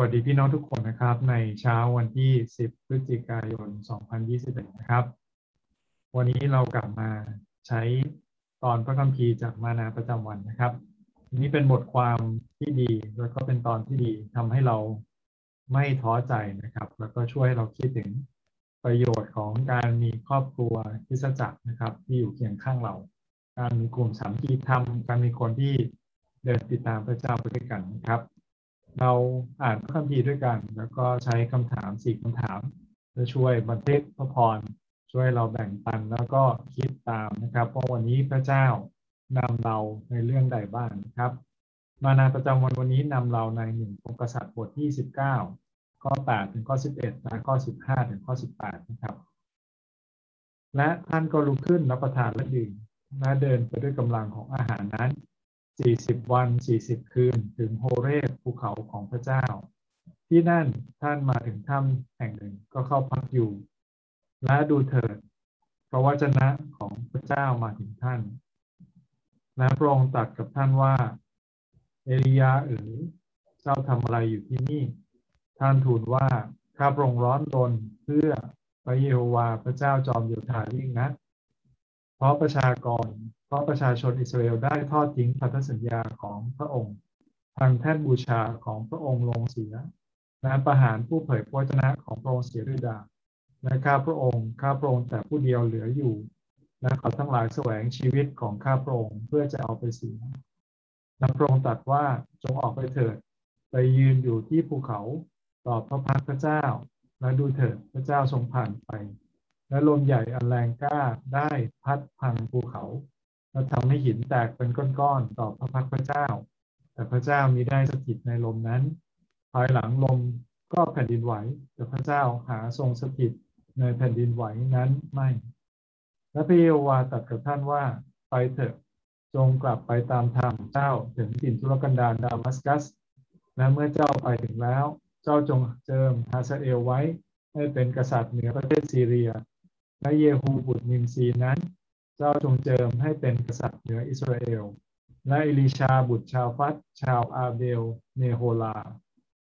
วัสดีพี่น้องทุกคนนะครับ ในเช้าวันที่ 10 พฤศจิกายน 2021 นะครับ วันนี้เรากลับมาใช้ตอนพระคัมภีร์จากมานาประจำวันนะครับ นี้เป็นบทความที่ดีแล้วก็เป็นตอนที่ดีทำให้เราไม่ท้อใจนะครับ แล้วก็ช่วยเราคิดถึงประโยชน์ของการมีครอบครัวที่สจักนะครับ ที่อยู่เคียงข้างเรา การมีกลุ่มสามัคคีธรรมการมีคนที่เดินติดตามพระเจ้าไปด้วยกันนะครับ เราอ่านพระคัมภีร์ด้วยกัน แล้วก็ใช้คำถามสี่คำถามเพื่อช่วยบันทึกพระพรช่วยเราแบ่งปันแล้วก็คิดตามนะครับว่าวันนี้พระเจ้านำเราในเรื่องใดบ้างนะครับ มานาประจำวันวันนี้นำเราในหนึ่งองกษัตริย์บทที่19ข้อ8ถึงข้อ11และข้อ15ถึงข้อ18นะครับ และท่านก็ลุกขึ้นรับประทานและดื่มและเดินไปด้วยกำลังของอาหารนั้น 40วัน40คืน ถึงโฮเรสภูเขาของพระเจ้า ที่นั่นท่านมาถึงถ้ำแห่งหนึ่งก็เข้าพักอยู่ และดูเถิดพระวจนะของพระเจ้ามาถึงท่าน และพระองค์ตรัสกับท่านว่า เอลียาเอ๋ยเจ้าทำอะไรอยู่ที่นี่ ท่านทูลว่าข้าพระองค์ร้อนรนเพื่อพระเยโฮวาพระเจ้าจอมโยธายิ่งนักเพราะประชากร เพราะประชาชนอิสราเอลได้ทอดทิ้งพันธสัญญาของพระองค์ ทางแท่นบูชาของพระองค์ลงเสียและประหารผู้เผยพระวจนะของพระองค์เสียด้วยดาบและข้าพระองค์ข้าพระองค์แต่ผู้เดียวเหลืออยู่และเขาทั้งหลายแสวงชีวิตของข้าพระองค์เพื่อจะเอาไปเสียและพระองค์ตรัสว่าจงออกไปเถิด ไปยืนอยู่ที่ภูเขาต่อพระพักพระเจ้า และดูเถิดพระเจ้าทรงผ่านไป และลมใหญ่อันแรงกล้าได้พัดพังภูเขา และทำให้หินแตกเป็นก้อนๆต่อพระพักพระเจ้า แต่พระเจ้ามีได้สถิตในลมนั้น ภายหลังลมก็แผ่นดินไหว แต่พระเจ้าหาทรงสถิตในแผ่นดินไหวนั้นไม่ และพระเยโฮวาตรัสกับท่านว่า ไปเถอะ จงกลับไปตามทางเจ้าถึงถิ่นทุรกันดารดามัสกัส และเมื่อเจ้าไปถึงแล้ว เจ้าจงเจิมฮาซาเอลไว้ให้เป็นกษัตริย์เหนือประเทศซีเรีย และเยฮูบุตรนิมซีนั้น เจ้าจงเจิมให้เป็นกษัตริย์เหนืออิสราเอล และเอลีชาบุตรชาฟัทชาวอาเบลเมโฮลาห์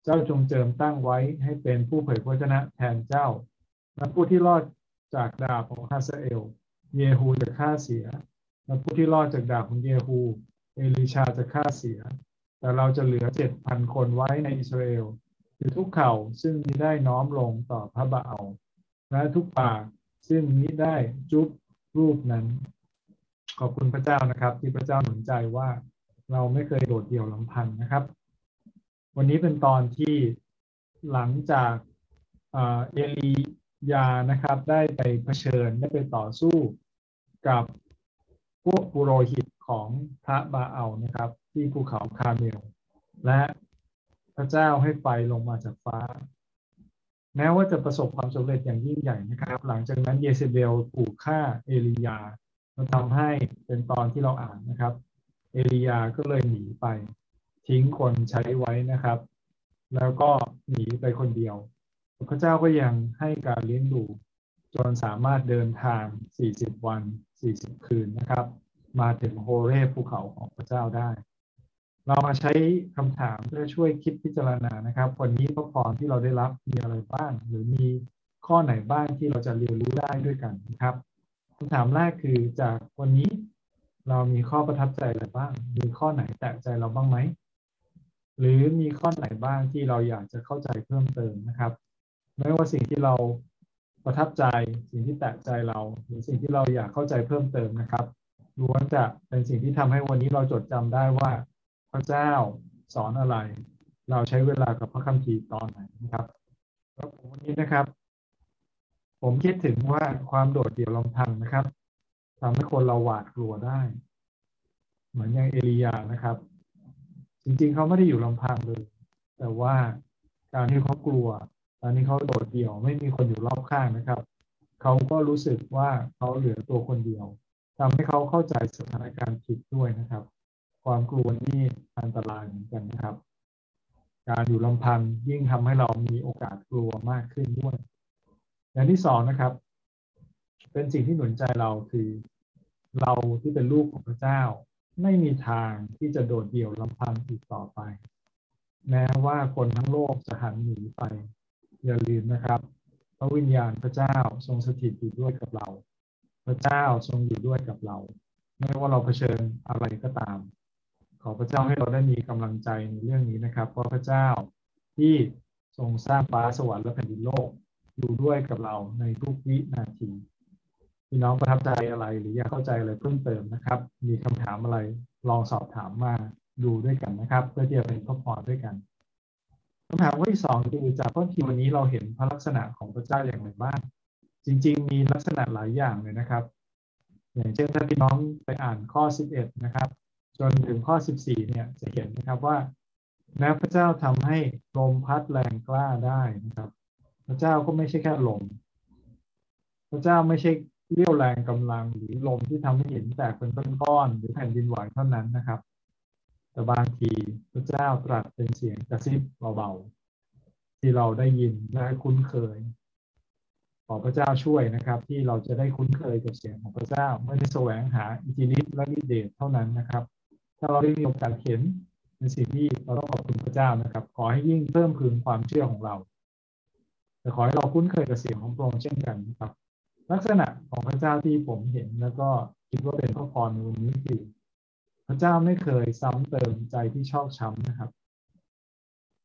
เจ้าจงเจิมตั้งไว้ให้เป็นผู้เผยพระวจนะแทนเจ้า และผู้ที่รอดจากดาบของฮาซาเอล เยฮูจะฆ่าเสีย และผู้ที่รอดจากดาบของเยฮู เอลิชาจะฆ่าเสีย แต่เราจะเหลือเจ็ดพันคนไว้ในอิสราเอลคือทุกเข่าซึ่งมิได้น้อมลงต่อพระบาลและทุกปากซึ่งมิได้จุบ รูปนั้น ขอบคุณพระเจ้านะครับ ที่พระเจ้าหนุนใจว่าเราไม่เคยโดดเดี่ยวลำพังนะครับ วันนี้เป็นตอนที่หลังจากเอลียาห์นะครับ ได้ไปเผชิญได้ไปต่อสู้กับพวกปุโรหิตของพระบาอัลนะครับ ที่ภูเขาคารเมลและพระเจ้าให้ไฟลงมาจากฟ้า แม้ว่าจะประสบความสำเร็จอย่างยิ่งใหญ่นะครับ หลังจากนั้นเยเซเบลขู่ฆ่าเอลียาห์มันทำให้เป็นตอนที่เราอ่านนะครับ เอลียาก็เลยหนีไป ทิ้งคนใช้ไว้นะครับ แล้วก็หนีไปคนเดียว พระเจ้าก็ยังให้การเลี้ยงดูจนสามารถเดินทาง 40 วัน 40 คืนนะครับ มาถึงโฮเรภูเขาของพระเจ้าได้ เรามาใช้คำถามเพื่อช่วยคิดพิจารณานะครับ วันนี้พระพรที่เราได้รับมีอะไรบ้าง หรือมีข้อไหนบ้างที่เราจะเรียนรู้ได้ด้วยกันนะครับคำถามแรกคือจากวันนี้เรามีข้อประทับใจอะไรบ้าง มีข้อไหนแตะใจเราบ้างไหม หรือมีข้อไหนบ้างที่เราอยากจะเข้าใจเพิ่มเติมนะครับ ไม่ว่าสิ่งที่เราประทับใจสิ่งที่แตะใจเรา หรือสิ่งที่เราอยากเข้าใจเพิ่มเติมนะครับล้วนจะเป็นสิ่งที่ทำให้วันนี้เราจดจำได้ว่า พระเจ้าสอนอะไร เราใช้เวลากับพระคัมภีร์ตอนไหนนะครับแล้วผมวันนี้นะครับ ผมคิดถึงว่าความโดดเดี่ยวลำพังนะครับทำให้คนเราหวาดกลัวได้ เหมือนอย่างเอลียานะครับ จริงๆเขาไม่ได้อยู่ลำพังเลย แต่ว่าการที่เขากลัวตอนนี้เขาโดดเดี่ยวไม่มีคนอยู่รอบข้างนะครับเขาก็รู้สึกว่าเขาเหลือตัวคนเดียวทำให้เขาเข้าใจสถานการณ์ผิดด้วยนะครับ ความกลัวนี่อันตรายเหมือนกันนะครับ การอยู่ลำพังยิ่งทำให้เรามีโอกาสกลัวมากขึ้นด้วย อย่างที่สองนะครับ เป็นสิ่งที่หนุนใจเราคือเราที่เป็นลูกของพระเจ้า ไม่มีทางที่จะโดดเดี่ยวลำพังอีกต่อไป แม้ว่าคนทั้งโลกจะหันหนีไป อย่าลืมนะครับพระวิญญาณพระเจ้าทรงสถิตอยู่ด้วยกับเรา พระเจ้าทรงอยู่ด้วยกับเรา ไม่ว่าเราเผชิญอะไรก็ตาม ขอพระเจ้าให้เราได้มีกำลังใจในเรื่องนี้นะครับเพราะพระเจ้าที่ทรงสร้างฟ้าสวรรค์และแผ่นดินโลกอยู่ด้วยกับเราในทุกวินาทีพี่น้องประทับใจอะไรหรืออยากเข้าใจอะไรเพิ่มเติมนะครับ มีคำถามอะไรลองสอบถามมาดูด้วยกันนะครับ เพื่อที่จะเป็นพระพรด้วยกันคำถามข้อที่สองคือจากข้อที่วันนี้เราเห็นพระลักษณะของพระเจ้าอย่างไรบ้างจริง ๆ มีลักษณะหลายอย่างเลยนะครับ อย่างเช่นถ้าพี่น้องไปอ่านข้อ 11 นะครับ จนถึงข้อ 14 เนี่ยจะเห็นนะครับว่าแม้พระเจ้าทำให้ลมพัดแรงกล้าได้นะครับ พระเจ้าก็ไม่ใช่แค่ลม พระเจ้าไม่ใช่เรี่ยวแรงกำลังหรือลมที่ทำให้หินแตกเป็นก้อนๆหรือแผ่นดินไหวเท่านั้นนะครับ แต่บางทีพระเจ้าตรัสเป็นเสียงกระซิบเบาๆที่เราได้ยินและคุ้นเคย ขอพระเจ้าช่วยนะครับ ที่เราจะได้คุ้นเคยกับเสียงของพระเจ้าไม่ได้แสวงหาอิทธิฤทธิ์และฤทธิเดชเท่านั้นนะครับ ถ้าเราได้มีโอกาสเห็นในสิ่งที่เราต้องขอบคุณพระเจ้านะครับ ขอให้ยิ่งเพิ่มพูนความเชื่อของเราแต่ขอให้เราคุ้นเคยกับเสียงของพระองค์เช่นกันนะครับ ลักษณะของพระเจ้าที่ผมเห็นแล้วก็คิดว่าเป็นพระพรในวันนี้คือพระเจ้าไม่เคยซ้ำเติมใจที่ชอบช้ำนะครับ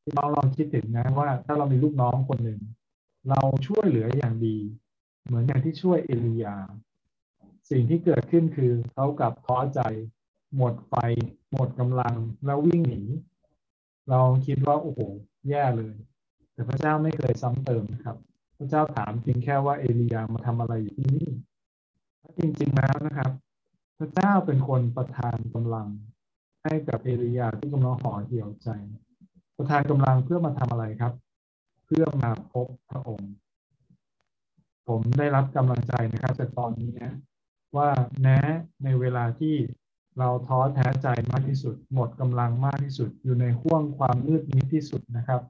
พี่น้องลองคิดถึงนะว่า ถ้าเรามีลูกน้องคนหนึ่งเราช่วยเหลืออย่างดี เหมือนอย่างที่ช่วยเอลียา สิ่งที่เกิดขึ้นคือเขากลับท้อใจ หมดไฟ หมดกำลังแล้ววิ่งหนี เราคิดว่าโอ้โหแย่เลย แต่พระเจ้าไม่เคยซ้ำเติมนะครับ พระเจ้าถามเพียงแค่ว่าเอลียามาทำอะไรอยู่ที่นี่จริงๆแล้วนะครับ พระเจ้าเป็นคนประทานกำลัง ให้กับเอลียาที่กำลังห่อเหี่ยวใจ ประทานกำลังเพื่อมาทำอะไรครับ เพื่อมาพบพระองค์ ผมได้รับกำลังใจนะครับจากตอนนี้นะว่าแม้ในเวลาที่ เราท้อแท้ใจมากที่สุด หมดกำลังมากที่สุด อยู่ในห่วงความมืดมิดที่สุดนะครับ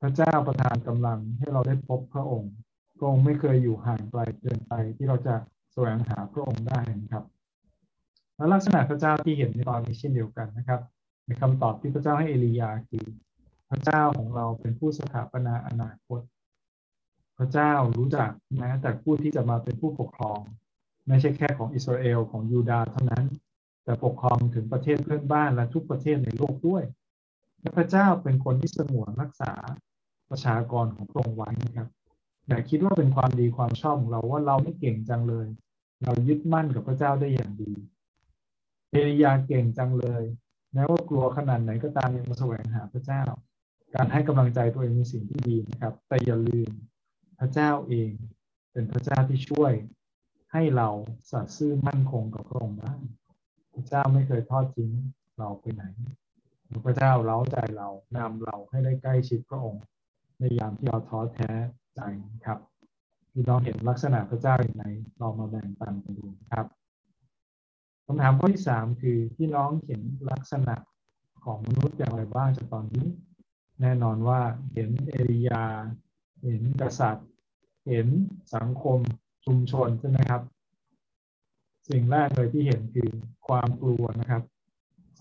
พระเจ้าประทานกำลังให้เราได้พบพระองค์พระองค์ไม่เคยอยู่ห่างไกลเกินไปที่เราจะแสวงหาพระองค์ได้นะครับและลักษณะพระเจ้าที่เห็นในตอนนี้เช่นเดียวกันนะครับ ในคำตอบที่พระเจ้าให้เอลียาคือพระเจ้าของเราเป็นผู้สถาปนาอนาคต พระเจ้ารู้จักแม้แต่ผู้ที่จะมาเป็นผู้ปกครอง ไม่ใช่แค่ของอิสราเอลของยูดาห์เท่านั้น แต่ปกครองถึงประเทศเพื่อนบ้านและทุกประเทศในโลกด้วยและพระเจ้าเป็นคนที่สงวนรักษาประชากรของพระองค์ไว้นะครับอย่าคิดว่าเป็นความดีความชอบของเราว่าเราไม่เก่งจังเลย เรายึดมั่นกับพระเจ้าได้อย่างดีเอลียาเก่งจังเลยแม้ว่ากลัวขนาดไหนก็ตามยังมาแสวงหาพระเจ้า การให้กำลังใจตัวเองมีสิ่งที่ดีนะครับ แต่อย่าลืมพระเจ้าเองเป็นพระเจ้าที่ช่วยให้เราสัตย์ซื่อมั่นคงกับพระองค์ได้ พระเจ้าไม่เคยทอดทิ้งเราไปไหน พระเจ้าเล้าใจเรานำเราให้ได้ใกล้ชิดพระองค์ ในยามที่เราท้อแท้ใจครับพี่น้องเห็นลักษณะพระเจ้าอย่างไรเรามาแบ่งปันกันดูครับคำถามข้อที่สามคือพี่น้องเห็นลักษณะของมนุษย์อย่างไรบ้างจากตอนนี้ แน่นอนว่าเห็นเอริยา เห็นกษัตริย์ เห็นสังคมชุมชนใช่ไหมครับ สิ่งแรกเลยที่เห็นคือความกลัวนะครับ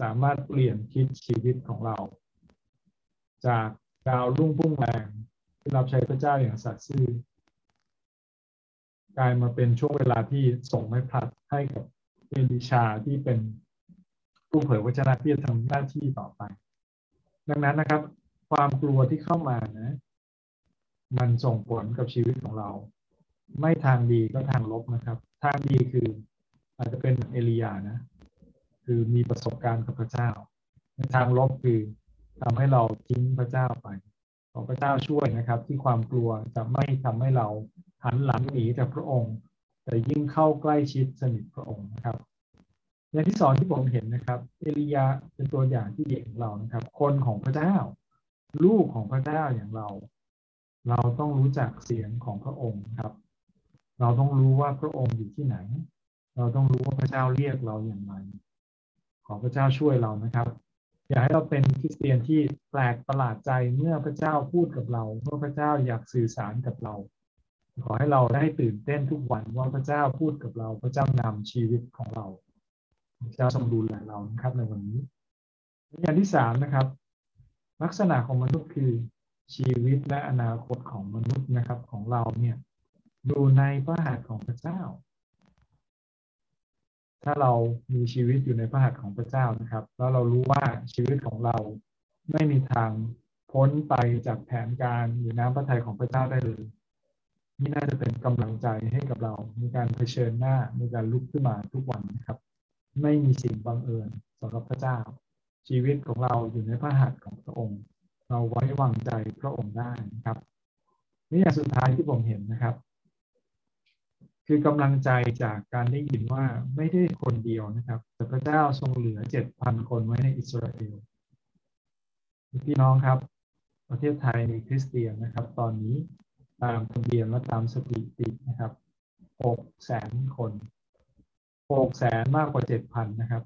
สามารถเปลี่ยนคิดชีวิตของเรา จากดาวรุ่งพุ่งแรงที่รับใช้พระเจ้าอย่างสัตย์ซื่อกลายมาเป็นช่วงเวลาที่ส่งไม้พลัดให้กับเอลิชาที่เป็นผู้เผยพระชนะที่จะทำหน้าที่ต่อไป ดังนั้นนะครับ ความกลัวที่เข้ามานะ มันส่งผลกับชีวิตของเรา ไม่ทางดีก็ทางลบนะครับ ทางดีคือ อาจจะเป็นเอลียานะ คือมีประสบการณ์กับพระเจ้า ในทางลบคือทำให้เราทิ้งพระเจ้าไป ขอพระเจ้าช่วยนะครับ ที่ความกลัวจะไม่ทำให้เราหันหลังหนีจากพระองค์ แต่ยิ่งเข้าใกล้ชิดสนิทพระองค์นะครับอย่างที่สองที่ผมเห็นนะครับ เอลียาเป็นตัวอย่างที่ดีของเรานะครับ คนของพระเจ้า ลูกของพระเจ้าอย่างเรา เราต้องรู้จักเสียงของพระองค์ครับ เราต้องรู้ว่าพระองค์อยู่ที่ไหน เราต้องรู้ว่าพระเจ้าเรียกเราอย่างไร ขอพระเจ้าช่วยเรานะครับ อยากให้เราเป็นคริสเตียนที่แปลกประหลาดใจเมื่อพระเจ้าพูดกับเราเมื่อพระเจ้าอยากสื่อสารกับเรา ขอให้เราได้ตื่นเต้นทุกวันว่าพระเจ้าพูดกับเรา พระเจ้านำชีวิตของเรา พระเจ้าทรงดูแลเรานะครับในวันนี้อย่างที่สามนะครับ ลักษณะของมนุษย์คือชีวิตและอนาคตของมนุษย์นะครับของเราเนี่ยอยู่ในพระหัตถ์ของพระเจ้า ถ้าเรามีชีวิตอยู่ในพระหัตถ์ของพระเจ้านะครับ แล้วเรารู้ว่าชีวิตของเราไม่มีทางพ้นไปจากแผนการหรือน้ำพระทัยของพระเจ้าได้เลยนี่น่าจะเป็นกำลังใจให้กับเราในการเผชิญหน้าในการลุกขึ้นมาทุกวันนะครับ ไม่มีสิ่งบังเอิญสำหรับพระเจ้า ชีวิตของเราอยู่ในพระหัตถ์ของพระองค์ เราไว้วางใจพระองค์ได้นะครับนี่อย่างสุดท้ายที่ผมเห็นนะครับ คือกำลังใจจากการได้ยินว่าไม่ได้คนเดียวนะครับ แต่พระเจ้าทรงเหลือเจ็ดพันคนไว้ในอิสราเอลพี่น้องครับ ประเทศไทยมีคริสเตียนนะครับ ตอนนี้ตามทะเบียนและตามสถิตินะครับหกแสนคนหกแสนมากกว่าเจ็ดพันนะครับ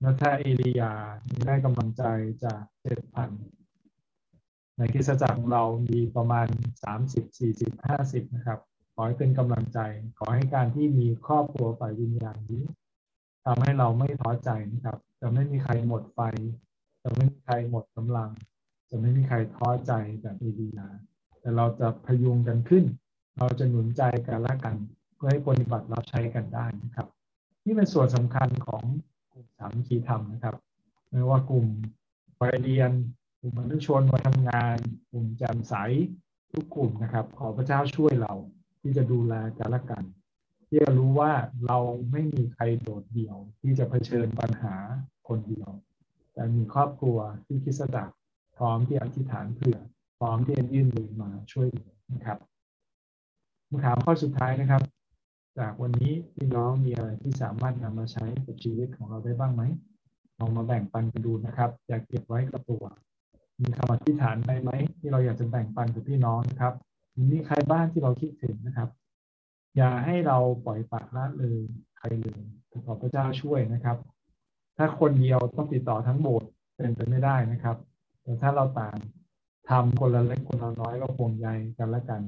แล้วถ้าเอลียาได้กำลังใจจากเจ็ดพันในคริสตจักรของเรามีประมาณสามสิบสี่สิบห้าสิบนะครับ อให้เป็นกำลังใจ ขอให้การที่มีครอบครัวฝ่ายวิญญาณนี้ทำให้เราไม่ท้อใจนะครับ จะไม่มีใครหมดไฟ จะไม่มีใครหมดกำลัง จะไม่มีใครท้อใจแบบเอลียาแต่เราจะพยุงกันขึ้น เราจะหนุนใจกันละกัน เพื่อให้ปฏิบัติรับใช้กันได้นะครับ นี่เป็นส่วนสำคัญของกลุ่มสามคคีธรรมนะครับ ไม่ว่ากลุ่มวัยเรียน กลุ่มมนุษยชนวัยทำงาน กลุ่มจำใสทุกกลุ่มนะครับ ขอพระเจ้าช่วยเรา ที่จะดูแลกันและกัน ที่จะรู้ว่าเราไม่มีใครโดดเดี่ยว ที่จะเผชิญปัญหาคนเดียว แต่มีครอบครัวที่คิดสดักพร้อมที่อธิษฐานเผื่อ พร้อมที่จะยื่นมือมาช่วยเหลือนะครับคำถามข้อสุดท้ายนะครับ จากวันนี้พี่น้องมีอะไรที่สามารถนำมาใช้กับชีวิตของเราได้บ้างไหมลองมาแบ่งปันกันดูนะครับ อยากเก็บไว้กับตัวมีคำอธิษฐานได้ไหมที่เราอยากจะแบ่งปันกับพี่น้องนะครับ มีใครบ้างที่เราคิดถึงนะครับ อย่าให้เราปล่อยปากละเลยใครเลยขอพระเจ้าช่วยนะครับ ถ้าคนเดียวต้องติดต่อทั้งโบสถ์เป็นไปไม่ได้นะครับ แต่ถ้าเราต่างทำคนละเล็กคนละน้อยก็คงใยกันละกัน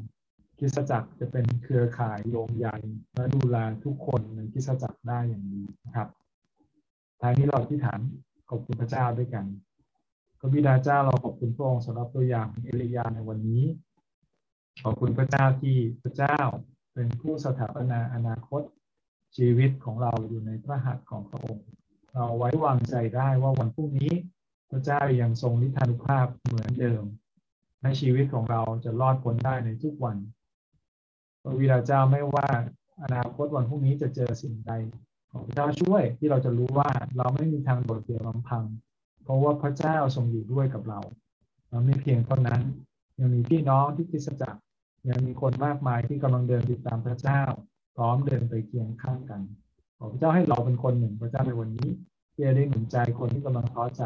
คิสจักรจะเป็นเครือข่ายโยงใยและดูแลทุกคนในคิสจักรได้อย่างดีนะครับท้ายนี้เราที่ฐานขอบคุณพระเจ้าด้วยกันพระบิดาเจ้าเราขอบคุณพระองค์สำหรับตัวอย่างเอลียาในวันนี้ ขอบคุณพระเจ้าที่พระเจ้าเป็นผู้สถาปนาอนาคตชีวิตของเราอยู่ในพระหัตถ์ของพระองค์ เราไว้วางใจได้ว่าวันพรุ่งนี้พระเจ้ายังทรงนิทานุภาพเหมือนเดิมในชีวิตของเราจะรอดพ้นได้ในทุกวันพระวิราเจ้าไม่ว่าอนาคตวันพรุ่งนี้จะเจอสิ่งใดขอพระเจ้าช่วยที่เราจะรู้ว่าเราไม่มีทางโดดเดี่ยวลำพัง เพราะว่าพระเจ้าทรงอยู่ด้วยกับเรา เราไม่เพียงเท่านั้น ยังมีพี่น้องที่คิดจักร ยังมีคนมากมายที่กำลังเดินติดตามพระเจ้า พร้อมเดินไปเคียงข้างกัน ขอพระเจ้าให้เราเป็นคนหนึ่งพระเจ้าในวันนี้ที่จะได้หนุนใจคนที่กำลังท้อใจ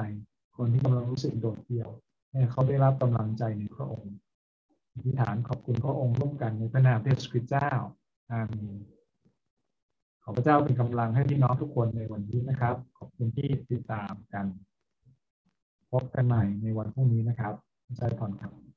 คนที่กำลังรู้สึกโดดเดี่ยวให้เขาได้รับกำลังใจในพระองค์อธิษฐานขอบคุณพระองค์ร่วมกันในพระนามพระเยซูคริสต์เจ้าอาเมนขอพระเจ้าเป็นกำลังให้พี่น้องทุกคนในวันนี้นะครับ ขอบคุณที่ติดตามกัน พบกันใหม่ในวันพรุ่งนี้นะครับใจผ่อนครับ